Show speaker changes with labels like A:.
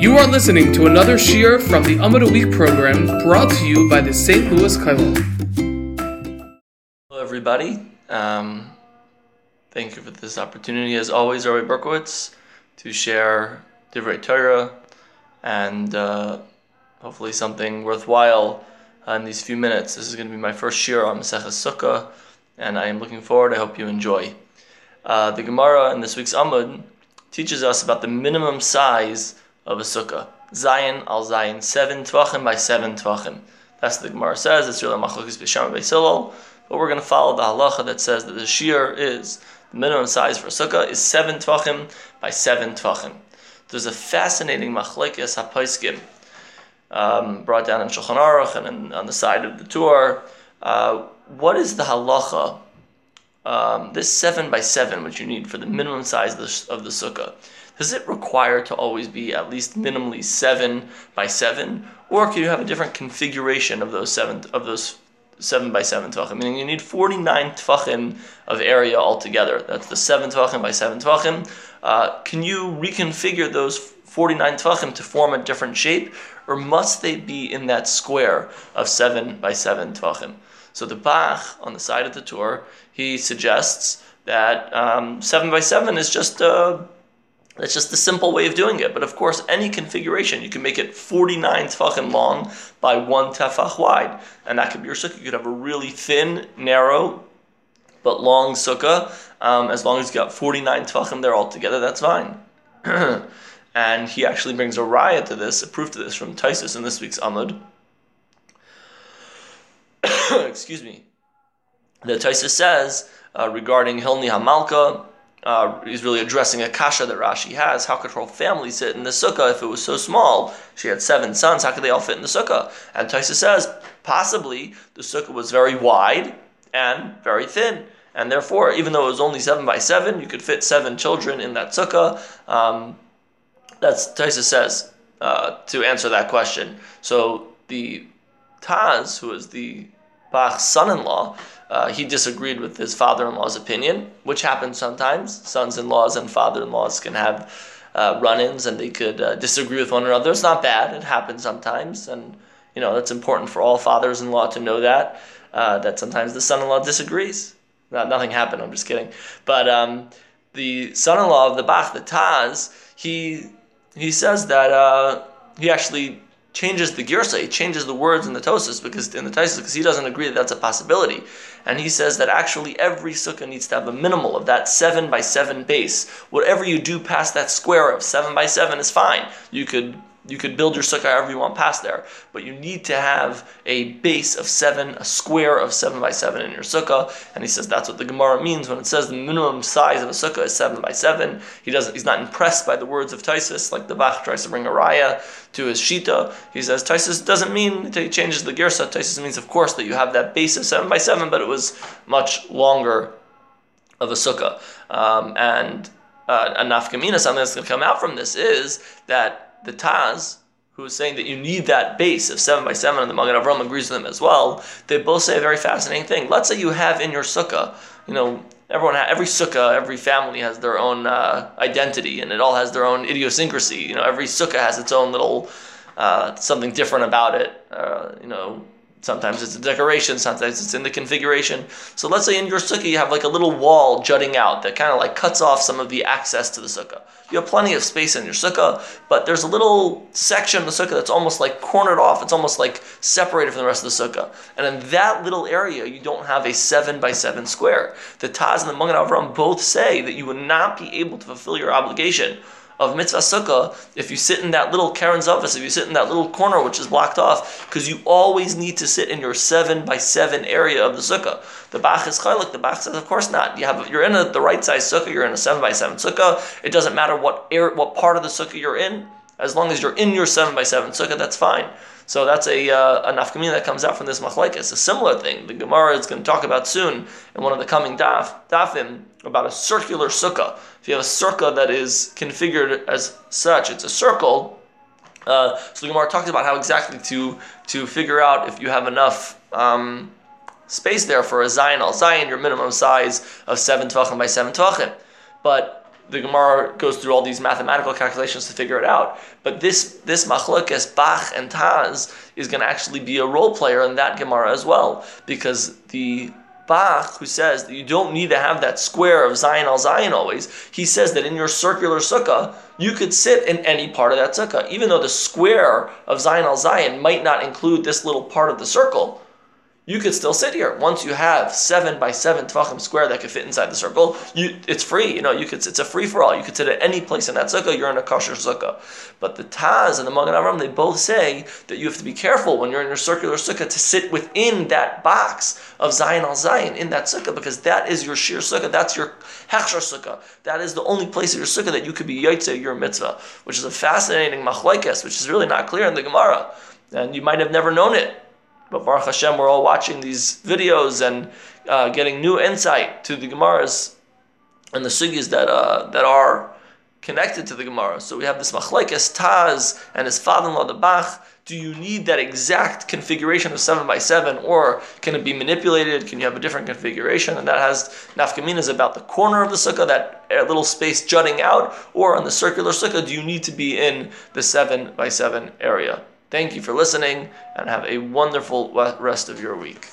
A: You are listening to another Shiur from the Amud a Week program brought to you by the St. Louis Kollel.
B: Hello, everybody. Um, thank you for this opportunity, as always, Rabbi Berkowitz, to share Divrei Torah and uh, hopefully something worthwhile in these few minutes. This is going to be my first Shiur on Maseches Sukkah, and I am looking forward. I hope you enjoy. Uh, the Gemara in this week's Amud teaches us about the minimum size of a sukkah. Zayin al Zayin, seven tefachim by seven tefachim. That's what the Gemara says. It's really machlokes b'sham b'silol. But we're going to follow the halacha that says that the shiur is the minimum size for sukkah is seven tefachim by seven tefachim. There's a fascinating machlekes hapaiskim um, brought down in Shulchan Aruch and in, on the side of the Tur. Uh, what is the halacha? Um, this seven by seven, which you need for the minimum size of the, of the sukkah does it require to always be at least minimally seven by seven, or can you have a different configuration of those seven of those seven by seven tefachim? Meaning you need forty nine tefachim of area altogether. That's the seven tefachim by seven tefachim. Uh, can you reconfigure those forty nine tefachim to form a different shape, or must they be in that square of seven by seven tefachim? So the Bach on the side of the Tur he suggests that um, seven by seven is just a that's just the simple way of doing it. But of course, any configuration, you can make it 49 tefachim long by one tefach wide. And that could be your sukkah. You could have a really thin, narrow, but long sukkah. Um, as long as you got 49 tefachim there altogether, that's fine. and he actually brings a raya to this, a proof to this from Tosfos in this week's Amud. Excuse me. The Tosfos says uh, regarding Heleni Hamalka, uh, he's really addressing a kasha that Rashi has. How could her whole family sit in the sukkah if it was so small? She had seven sons. How could they all fit in the sukkah? And Tosfos says possibly the sukkah was very wide and very thin, and therefore, even though it was only seven by seven, you could fit seven children in that sukkah. Um, that's Tosfos says uh, to answer that question. So the Taz, who is the Bach's son-in-law, uh, he disagreed with his father-in-law's opinion, which happens sometimes. Sons-in-laws and father-in-laws can have uh, run-ins, and they could uh, disagree with one another. It's not bad; it happens sometimes, and you know that's important for all fathers-in-law to know that uh, that sometimes the son-in-law disagrees. Not, nothing happened. I'm just kidding. But um, the son-in-law of the Bach, the Taz, he he says that uh, he actually changes the girsa, he changes the words in the Tosfos because in the Tosfos because he doesn't agree that that's a possibility, and he says that actually every sukkah needs to have a minimal of that seven by seven base. Whatever you do past that square of seven by seven is fine. You could you could build your sukkah however you want past there, but you need to have a base of seven, a square of seven by seven in your sukkah. And he says that's what the Gemara means when it says the minimum size of a sukkah is seven by seven. He doesn't. He's not impressed by the words of Tosfos, like the Bach tries to bring a raya to his shita. He says Tosfos doesn't mean he changes the girsa. Tosfos means, of course, that you have that base of seven by seven, but it was much longer of a sukkah. Um, and uh, a nafkamina, something that's going to come out from this is that the Taz, who is saying that you need that base of 7 by 7 and the Magen Avram agrees with them as well, they both say a very fascinating thing. Let's say you have in your sukkah, you know, everyone, ha- every sukkah, every family has their own uh, identity and it all has their own idiosyncrasy. You know, every sukkah has its own little uh, something different about it. Uh, you know, Sometimes it's a decoration, sometimes it's in the configuration. So let's say in your sukkah you have like a little wall jutting out that kind of like cuts off some of the access to the sukkah. You have plenty of space in your sukkah, but there's a little section of the sukkah that's almost like cornered off. It's almost like separated from the rest of the sukkah. And in that little area, you don't have a seven by seven square. The Taz and the Magen Avram both say that you would not be able to fulfill your obligation of mitzvah sukkah if you sit in that little keren zavis, if you sit in that little corner which is blocked off, because you always need to sit in your seven by seven area of the sukkah. The Bach is chaylik. The Bach says, of course not. You have you're in a, the right size sukkah. You're in a seven by seven sukkah. It doesn't matter what air, what part of the sukkah you're in. As long as you're in your seven by seven sukkah, that's fine. So that's a, uh, a nafkamina that comes out from this machlekes. A similar thing the Gemara is going to talk about soon in one of the coming daf, dafim about a circular sukkah. If you have a sukkah that is configured as such, it's a circle. Uh, so the Gemara talks about how exactly to to figure out if you have enough um, space there for a zayin al zayin, your minimum size of seven tefachim by seven tefachim. But the Gemara goes through all these mathematical calculations to figure it out. But this this machlokes Bach and Taz is going to actually be a role player in that Gemara as well, because the Bach, who says that you don't need to have that square of Zayin al Zayin always, he says that in your circular sukkah, you could sit in any part of that sukkah. Even though the square of Zayin al Zayin might not include this little part of the circle, you could still sit here. Once you have seven by seven tefachim square that could fit inside the circle, you, it's free. You know, you could it's a free for all. You could sit at any place in that sukkah. You're in a kosher sukkah. But the Taz and the Magen Avram they both say that you have to be careful when you're in your circular sukkah to sit within that box of Zayin al Zayin in that sukkah because that is your shiur sukkah. That's your hechsher sukkah. That is the only place of your sukkah that you could be yaitze your mitzvah, which is a fascinating machlekes, which is really not clear in the Gemara, and you might have never known it. But Baruch Hashem, we're all watching these videos and uh, getting new insight to the Gemaras and the sugis that uh, that are connected to the Gemara. So we have this machlekes Taz and his father-in-law the Bach. Do you need that exact configuration of seven by seven, or can it be manipulated? Can you have a different configuration? And that has nafkaminas about the corner of the sukkah, that little space jutting out, or on the circular sukkah. Do you need to be in the seven by seven area? Thank you for listening and have a wonderful rest of your week.